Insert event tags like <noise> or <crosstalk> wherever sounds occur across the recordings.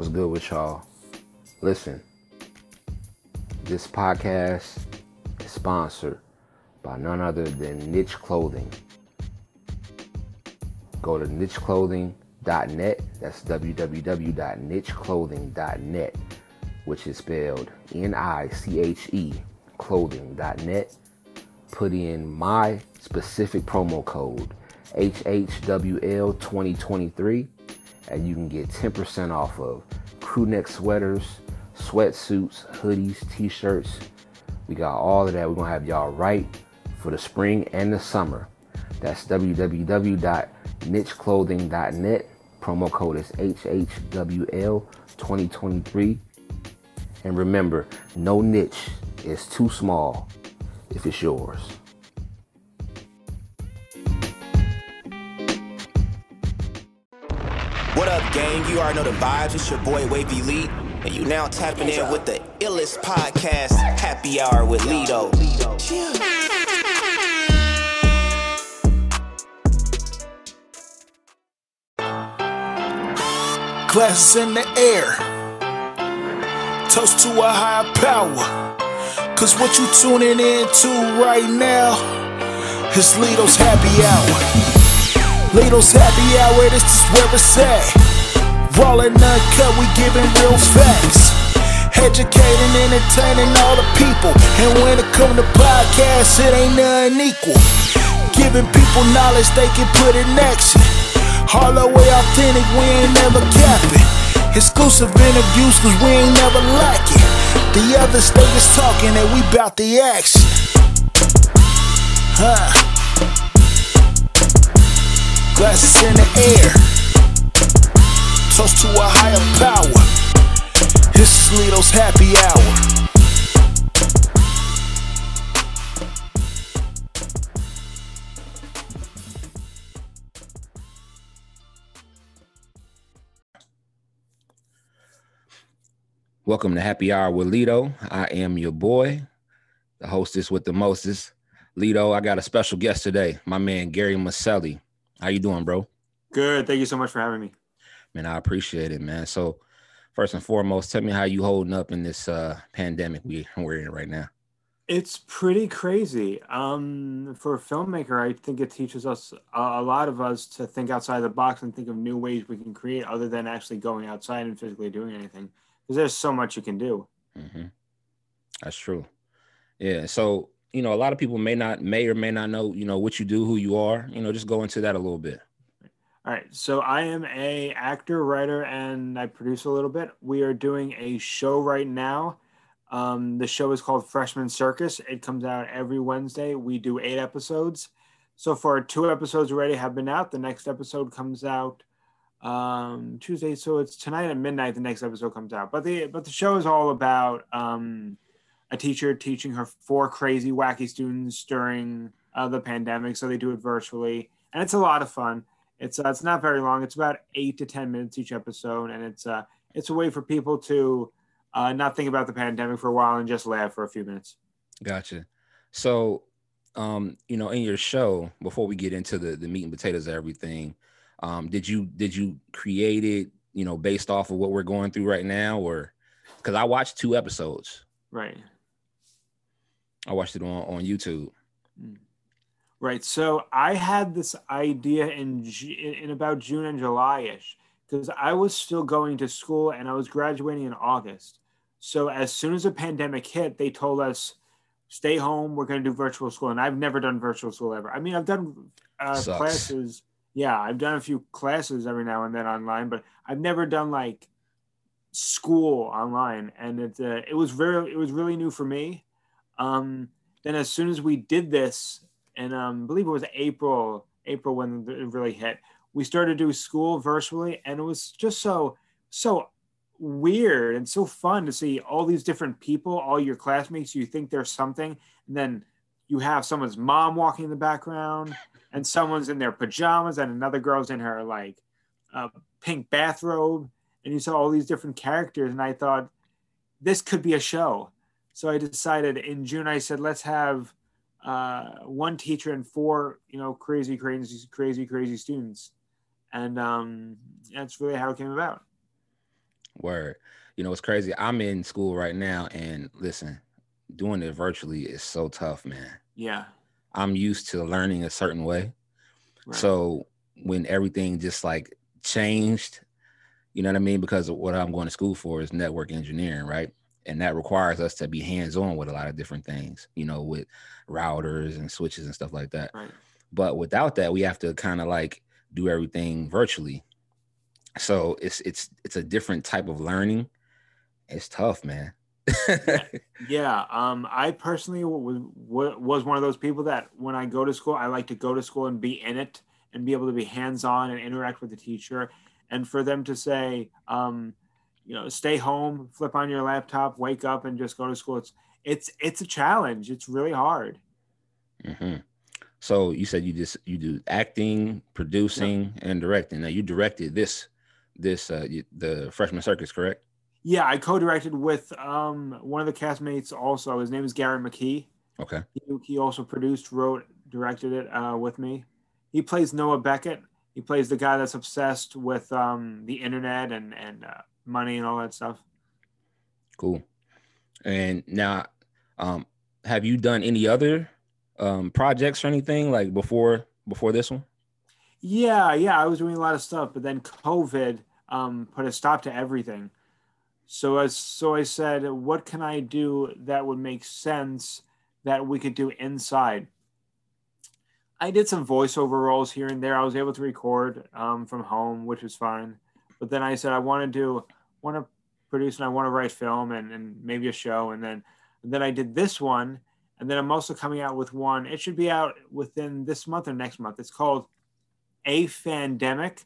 What's good with y'all? Listen, this podcast is sponsored by none other than Niche Clothing. Go to nicheclothing.net. That's www.nicheclothing.net, which is spelled N I C H E clothing.net. Put in my specific promo code HHWL2023 and you can get 10% off of crew neck sweaters, sweatsuits, hoodies, t-shirts. We got all of that. We're gonna have y'all right for the spring and the summer. That's www.nicheclothing.net. Promo code is HHWL2023. And remember, no niche is too small if it's yours. Gang? You already know the vibes. It's your boy Wavy Lee, and you now tapping in with the illest podcast, Happy Hour with Lito. Glasses in the air. Toast to a higher power. Cause what you tuning in to right now is Lito's happy hour. Lito's happy hour, this is where it's at. Rolling uncut, we giving real facts. Educating, entertaining all the people. And when it come to podcasts, it ain't nothing equal. Giving people knowledge they can put in action. The way authentic, we ain't never capping. Exclusive interviews, cause we ain't never lacking. The other state is talking and we bout the action. Huh. Glasses in the air. Toast to a higher power. This is Lito's happy hour. Welcome to Happy Hour with Lito. I am your boy, the hostess with the mostest. Lito, I got a special guest today, my man Gary Miceli. How you doing, bro? Good. Thank you so much for having me. Man, I appreciate it, man. So, first and foremost, tell me how you holding up in this uh, pandemic we, we're in right now. It's pretty crazy. Um, for a filmmaker, I think it teaches us a, lot of us to think outside the box and think of new ways we can create other than actually going outside and physically doing anything. Because there's so much you can do. Mm-hmm. That's true. Yeah. So, you know, a lot of people may not, may or may not know, you know, what you do, who you are. You know, just go into that a little bit. All right. So I am a actor, writer, and I produce a little bit. We are doing a show right now. Um, the show is called Freshman Circus. It comes out every Wednesday. We do eight episodes. So far, two episodes already have been out. The next episode comes out um, Tuesday. So it's tonight at midnight. The next episode comes out. But the but the show is all about um, a teacher teaching her four crazy, wacky students during uh, the pandemic. So they do it virtually, and it's a lot of fun. It's uh, it's not very long. It's about eight to ten minutes each episode, and it's uh it's a way for people to uh, not think about the pandemic for a while and just laugh for a few minutes. Gotcha. So, um, you know, in your show, before we get into the the meat and potatoes of everything, um, did you did you create it, you know, based off of what we're going through right now, or because I watched two episodes. Right. I watched it on on YouTube. Right. So I had this idea in in about June and July ish because I was still going to school and I was graduating in August. So as soon as the pandemic hit, they told us, "Stay home. We're going to do virtual school." And I've never done virtual school ever. I mean, I've done uh, classes. Yeah, I've done a few classes every now and then online, but I've never done like school online. And it uh, it was very it was really new for me. Um, then as soon as we did this, and um, I believe it was April, April when it really hit, we started to do school virtually, and it was just so so weird and so fun to see all these different people, all your classmates. You think there's something, and then you have someone's mom walking in the background, <laughs> and someone's in their pajamas, and another girl's in her like uh, pink bathrobe, and you saw all these different characters, and I thought this could be a show. So I decided in June. I said, let's have uh, one teacher and four, you know, crazy, crazy, crazy, crazy students, and um, that's really how it came about. Word. You know, it's crazy. I'm in school right now, and listen, doing it virtually is so tough, man. Yeah. I'm used to learning a certain way. right. So when everything just like changed, you know what I mean? Because what I'm going to school for is network engineering, right? And that requires us to be hands on with a lot of different things, you know, with routers and switches and stuff like that. right. But without that, we have to kind of like do everything virtually. So it's it's it's a different type of learning. It's tough, man. Yeah, <laughs> um, I personally was was one of those people that when I go to school, I like to go to school and be in it and be able to be hands on and interact with the teacher, and for them to say, um, you know, stay home, flip on your laptop, wake up, and just go to school. It's it's it's a challenge. It's really hard. hmm So you said you just you do acting, producing, and directing. Now you directed this this uh the freshman circus, correct? Yeah, I co-directed with um, one of the castmates. Also, his name is Gary McKee. Okay. He, he also produced, wrote, directed it uh, with me. He plays Noah Beckett. He plays the guy that's obsessed with um, the internet and and uh, money and all that stuff. Cool. And now, um, have you done any other um projects or anything like before before this one? Yeah, yeah, I was doing a lot of stuff, but then COVID um, put a stop to everything. So as so I said, what can I do that would make sense that we could do inside? I did some voiceover roles here and there. I was able to record um, from home, which was fine. But then I said I want to do, want to produce, and I want to write film and, and maybe a show. And then and then I did this one, and then I'm also coming out with one. It should be out within this month or next month. It's called A Fandemic.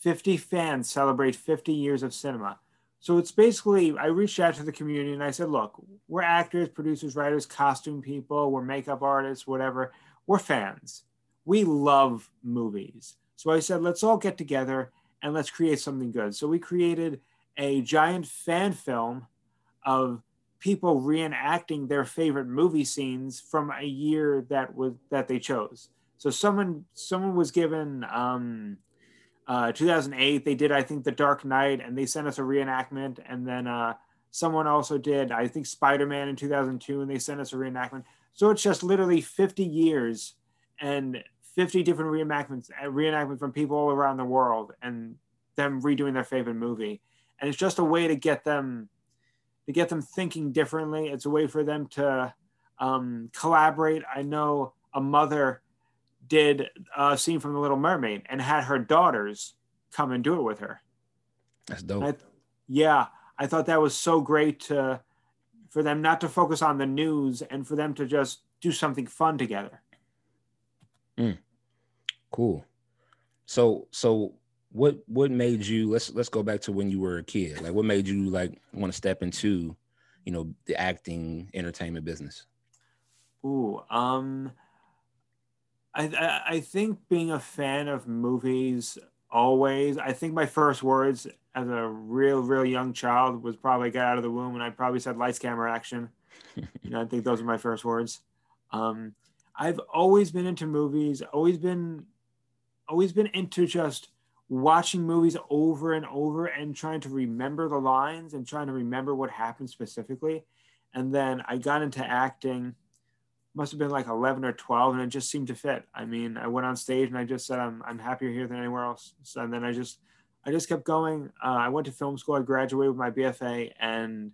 50 fans celebrate 50 years of cinema. So it's basically, I reached out to the community and I said, look, we're actors, producers, writers, costume people, we're makeup artists, whatever. We're fans. We love movies. So I said, let's all get together and let's create something good. So we created a giant fan film of people reenacting their favorite movie scenes from a year that was that they chose. So someone someone was given um, uh, 2008 they did i think the dark knight and they sent us a reenactment. And then uh, someone also did i think spider-man in 2002 and they sent us a reenactment. So it's just literally 50 years and 50 different reenactments reenactments from people all around the world and them redoing their favorite movie and it's just a way to get them to get them thinking differently it's a way for them to um, collaborate i know a mother did a scene from The Little Mermaid and had her daughters come and do it with her. That's dope. I, yeah, I thought that was so great to, for them not to focus on the news and for them to just do something fun together. Cool. So so what what made you let's let's go back to when you were a kid. Like what made you like want to step into, you know, the acting entertainment business? Ooh, um, I, I I think being a fan of movies always. I think my first words as a real real young child was probably "get out of the womb," and I probably said "lights, camera, action." <laughs> you know, I think those are my first words. Um, I've always been into movies. Always been, always been into just watching movies over and over and trying to remember the lines and trying to remember what happened specifically. And then I got into acting must have been like 11 or 12 and it just seemed to fit. I mean i went on stage and i just said i'm, I'm happier here than anywhere else. So, and then i just i just kept going. Uh, i went to film school. I graduated with my bfa and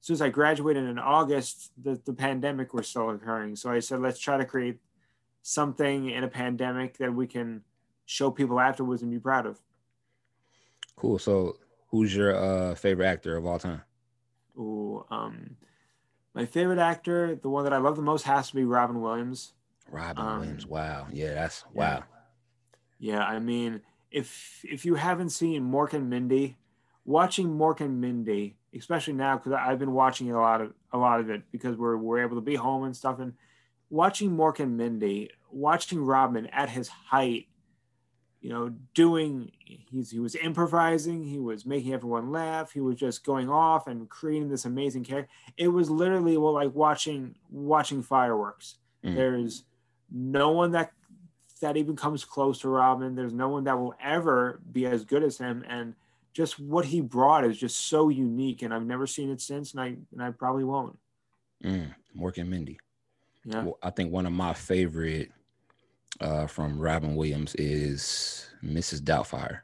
as soon as i graduated in august the, the pandemic was still occurring. So i said let's try to create something in a pandemic that we can show people afterwards and be proud of Cool. So who's your uh favorite actor of all time? Ooh, um, my favorite actor the one that i love the most has to be robin williams Robin Um, Williams. Wow. Yeah, that's yeah. wow. Yeah, I mean, if if you haven't seen Mork and Mindy, watching Mork and Mindy, especially now because I've been watching a lot of a lot of it because we're we're able to be home and stuff, and watching Mork and Mindy, watching Robin at his height, you know, doing he's he was improvising, he was making everyone laugh, he was just going off and creating this amazing character. It was literally well, like watching watching fireworks. Mm. There's no one that that even comes close to Robin. There's no one that will ever be as good as him. And just what he brought is just so unique, and I've never seen it since, and I and I probably won't. Mm, Mork and Mindy. Yeah. Well, I think one of my favorite uh, from Robin Williams is Mrs. Doubtfire.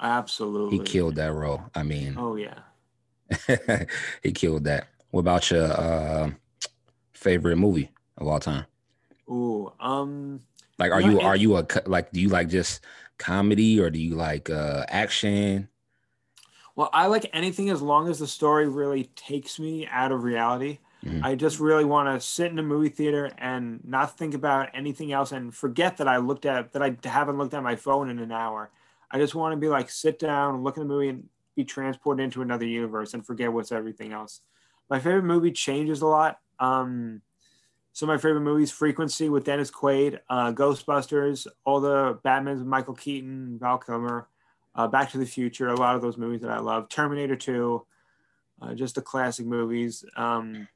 Absolutely. He killed that role. I mean, Oh yeah. <laughs> he killed that. What about your uh, favorite movie of all time? Ooh. Um. Like, are you are you a like? Do you like just comedy or do you like uh, action? Well, I like anything as long as the story really takes me out of reality. Mhm. I just really want to sit in a movie theater and not think about anything else and forget that I looked at that I haven't looked at my phone in an hour. I just want to be like sit down, look at the movie, and be transported into another universe and forget what's everything else. My favorite movie changes a lot. Um, of my favorite movies: Frequency with Dennis Quaid, uh, Ghostbusters, all the Batmans with Michael Keaton, Val Kilmer, uh, Back to the Future. A lot of those movies that I love. Terminator Two, uh, just the classic movies. Um,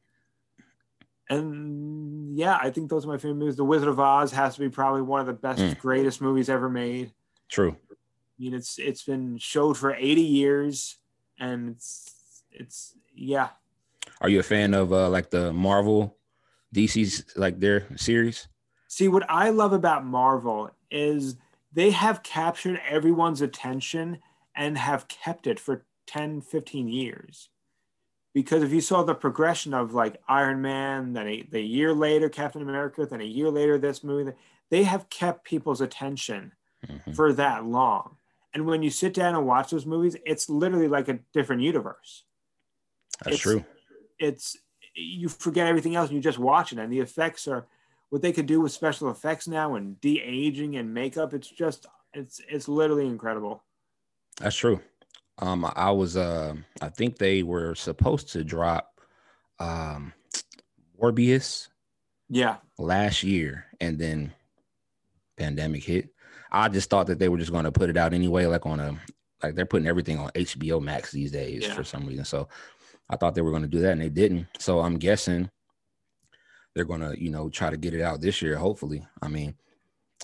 and yeah, I think those are my favorite movies. The Wizard of Oz has to be probably one of the best, Mm. greatest movies ever made. True. I mean, it's it's been showed for 80 years, and it's it's yeah. Are you a fan of uh, like the Marvel, DC's like their series? See, what I love about Marvel is they have captured everyone's attention and have kept it for 10, 15 years. Because if you saw the progression of like Iron Man, then a, the year later Captain America, then a year later this movie, they have kept people's attention Mhm. for that long. And when you sit down and watch those movies, it's literally like a different universe. That's It's- true. It's you forget everything else and you just watch it. And the effects are what they could do with special effects now and de-aging and makeup. It's just it's it's literally incredible. That's true. Um, I was uh, I think they were supposed to drop um Morbius Yeah. last year, and then pandemic hit. I just thought that they were just going to put it out anyway, like on a like they're putting everything on HBO Max these days Yeah. for some reason. So I thought they were going to do that, and they didn't. So I'm guessing they're going to, you know, try to get it out this year. Hopefully, I mean,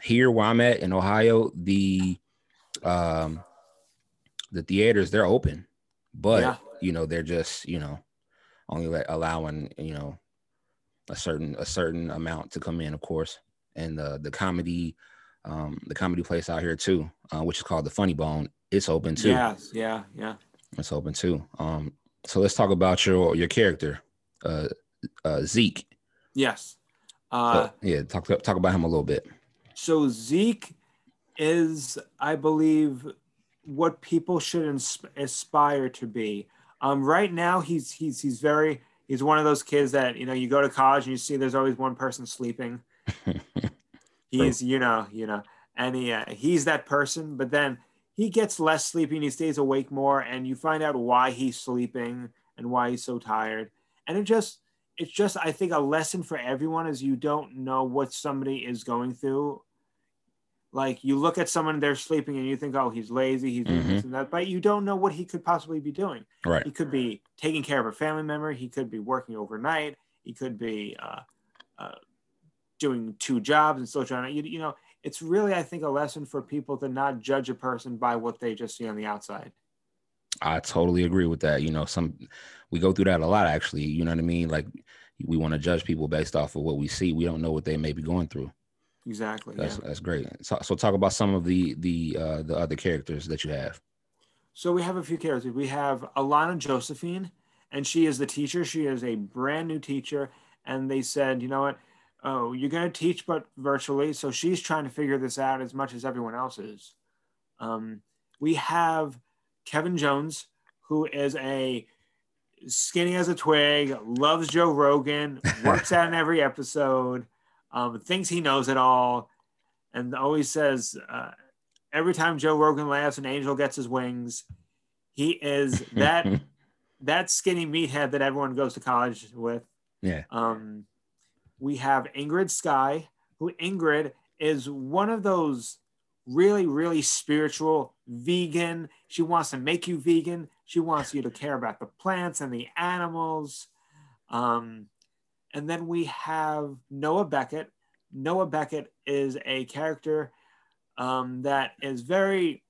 here where I'm at in Ohio, the um the theaters they're open, but Yeah. you know they're just you know only allowing you know a certain a certain amount to come in, of course, and the the comedy um the comedy place out here too, uh, which is called the Funny Bone. It's open too. Yes. Yeah. Yeah. It's open too. Um, so let's talk about your your character, uh, uh Zeke. Yes. Uh, So, yeah, talk talk about him a little bit. so Zeke is, I believe, what people should ins- aspire to be. Um, right now, he's he's he's very he's one of those kids that you know you go to college and you see there's always one person sleeping. <laughs> he's you know you know and he uh, he's that person, but then he gets less sleepy and he stays awake more, and you find out why he's sleeping and why he's so tired, and it just it's just I think a lesson for everyone is you don't know what somebody is going through. Like you look at someone they're sleeping and you think, oh, he's lazy, he's doing this and that, but you don't know what he could possibly be doing. right. He could be taking care of a family member. He could be working overnight. He could be uh, uh, doing two jobs and still trying to, you, you know, it's really, I think, a lesson for people to not judge a person by what they just see on the outside. I totally agree with that. You know, some we go through that a lot actually. You know what I mean? Like we want to judge people based off of what we see. We don't know what they may be going through. Exactly. That's yeah. that's great. So, so talk about some of the the uh the other characters that you have. So we have a few characters. We have Alana Josephine, and she is the teacher. She is a brand new teacher, and they said, you know what? Oh, you're going to teach, but virtually. So she's trying to figure this out as much as everyone else is. Um, we have Kevin Jones, who is a skinny as a twig, loves Joe Rogan, works <laughs> out in every episode, um, thinks he knows it all, and always says. Uh, every time Joe Rogan laughs, an angel gets his wings. He is <laughs> that that skinny meathead that everyone goes to college with. yeah. Um, we have Ingrid Sky, who Ingrid is one of those really, really spiritual vegan. She wants to make you vegan. She wants you to care about the plants and the animals. Um, and then we have Noah Beckett. Noah Beckett is a character um, that is very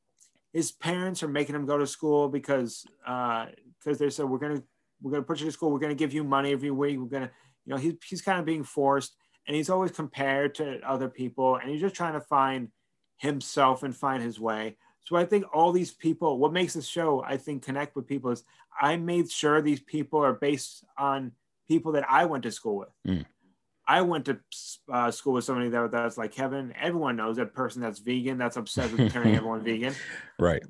his parents are making him go to school because because uh, they said we're gonna we're gonna put you to school. We're gonna give you money every week. We're gonna you know he's he's kind of being forced, and he's always compared to other people, and he's just trying to find himself and find his way. So I think all these people, what makes this show, I think, connect with people is I made sure these people are based on people that I went to school with. Mm. I went to uh, school with somebody that that's like Kevin. Everyone knows that person that's vegan, that's obsessed with turning <laughs> everyone vegan. Right.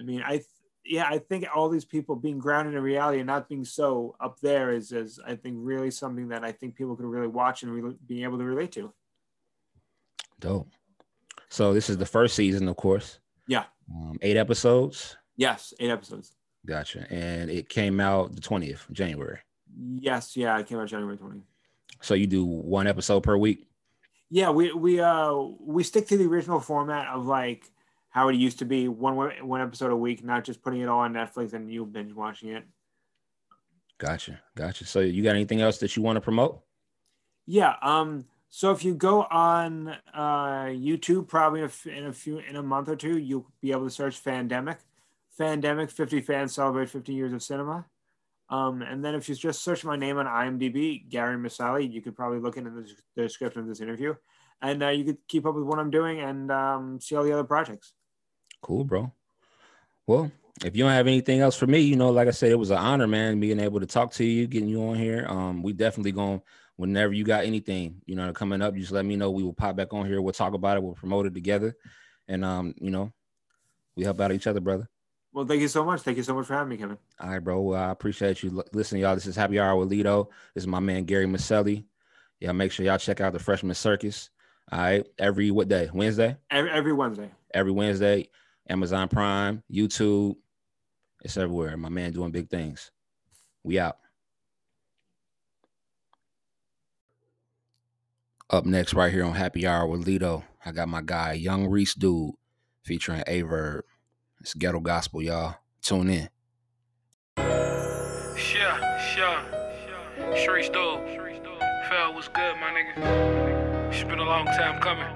I mean, I yeah, I think all these people being grounded in reality and not being so up there is is I think really something that I think people could really watch and really be able to relate to. Dope. So this is the first season, of course. Yeah. Um, eight episodes. Yes, eight episodes. Gotcha. And it came out the twentieth January. Yes, yeah, it came out January 20th. So you do one episode per week? Yeah, we we uh we stick to the original format of like how it used to be one one episode a week, not just putting it all on Netflix and you binge watching it. Gotcha, gotcha. So you got anything else that you want to promote? Yeah. Um. So if you go on uh, YouTube, probably in a, in a few in a month or two, you'll be able to search Fandemic. Fandemic 50 fans celebrate 50 years of cinema. Um, and then if you just search my name on IMDb, Gary Miceli, you could probably look into the, the description of this interview, and uh, you could keep up with what I'm doing and um, see all the other projects. Cool, bro. Well, if you don't have anything else for me, you know, like I said, it was an honor, man, being able to talk to you, getting you on here. Um, we definitely going whenever you got anything, you know, coming up, just let me know. We will pop back on here. We'll talk about it. We'll promote it together, and um, you know, we help out each other, brother. Well, thank you so much. Thank you so much for having me, Kevin. All right, bro. Well, I appreciate you listening, y'all. This is Happy Hour with Lito. This is my man Gary Miceli. Yeah, make sure y'all check out the Freshman Circus. All right, every what day? Wednesday. Every, every Wednesday. Every Wednesday. Amazon Prime, YouTube. It's everywhere. My man doing big things. We out. Up next, right here on Happy Hour with Lito, I got my guy Young Reese Dude featuring Aye Verb. It's ghetto gospel, y'all. Tune in. Sure, sure. Shree's dope. Fell was good, my nigga. It's been a long time coming.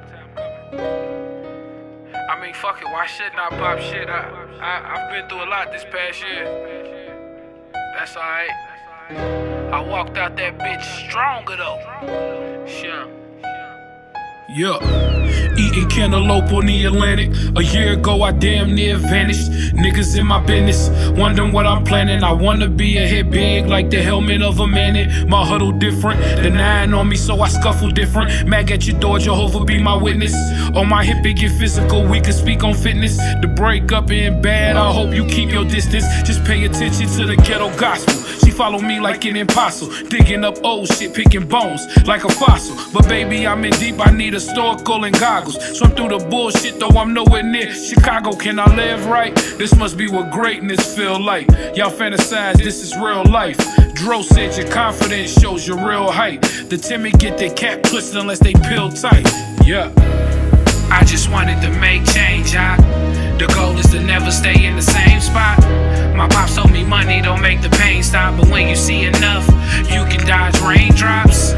I mean, fuck it. Why shouldn't I pop shit? I, I, I've been through a lot this past year. That's alright. I walked out that bitch stronger though. Sure. Yeah. Eating cantaloupe on the Atlantic. A year ago, I damn near vanished. Niggas in my business, wondering what I'm planning. I wanna be a hit big, like the helmet of a man. My huddle different, the nine on me, so I scuffle different. Mag at your door, Jehovah be my witness. On my hip, it get physical, we can speak on fitness. The breakup ain't bad, I hope you keep your distance. Just pay attention to the ghetto gospel. Follow me like an impossible, digging up old shit, picking bones like a fossil. But baby, I'm in deep, I need a snorkel and goggles. Swim through the bullshit, though I'm nowhere near Chicago. Can I live right? This must be what greatness feel like. Y'all fantasize, this is real life. Dro said your confidence shows your real height. The timid get their cap twisted unless they peel tight. Yeah. I just wanted to make change, I. The goal is to never stay in the same spot. My pops told me money don't make the pain stop, but when you see enough, you can dodge raindrops.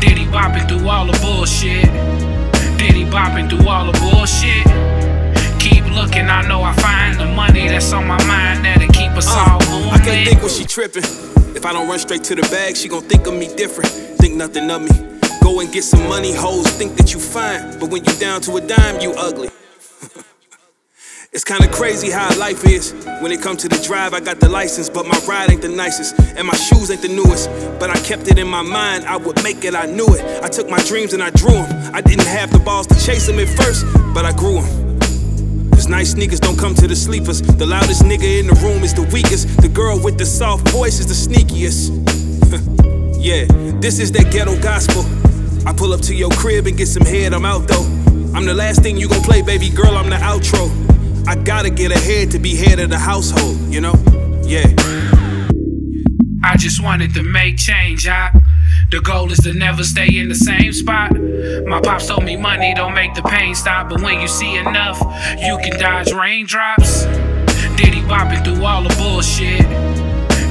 Diddy bopping through all the bullshit. Diddy bopping through all the bullshit. Keep looking, I know I find the money that's on my mind that'll keep us uh, all moving. I can't think when she tripping. If I don't run straight to the bag, she gon' think of me different. Think nothing of me. Go and get some money, hoes think that you fine. But when you down to a dime, you ugly. <laughs> It's kinda crazy how life is. When it comes to the drive, I got the license, but my ride ain't the nicest. And my shoes ain't the newest. But I kept it in my mind, I would make it, I knew it. I took my dreams and I drew them. I didn't have the balls to chase them at first, but I grew them. Cause nice sneakers don't come to the sleepers. The loudest nigga in the room is the weakest. The girl with the soft voice is the sneakiest. <laughs> yeah, this is that ghetto gospel. I pull up to your crib and get some head, I'm out though. I'm the last thing you gon' play, baby girl, I'm the outro. I gotta get ahead to be head of the household, you know? Yeah. I just wanted to make change, I. The goal is to never stay in the same spot. My pops told me money don't make the pain stop, but when you see enough, you can dodge raindrops. Diddy bopping through all the bullshit.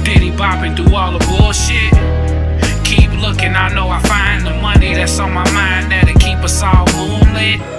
Diddy bopping through all the bullshit. Looking, I know I find the money that's on my mind that'll keep us all moonlit.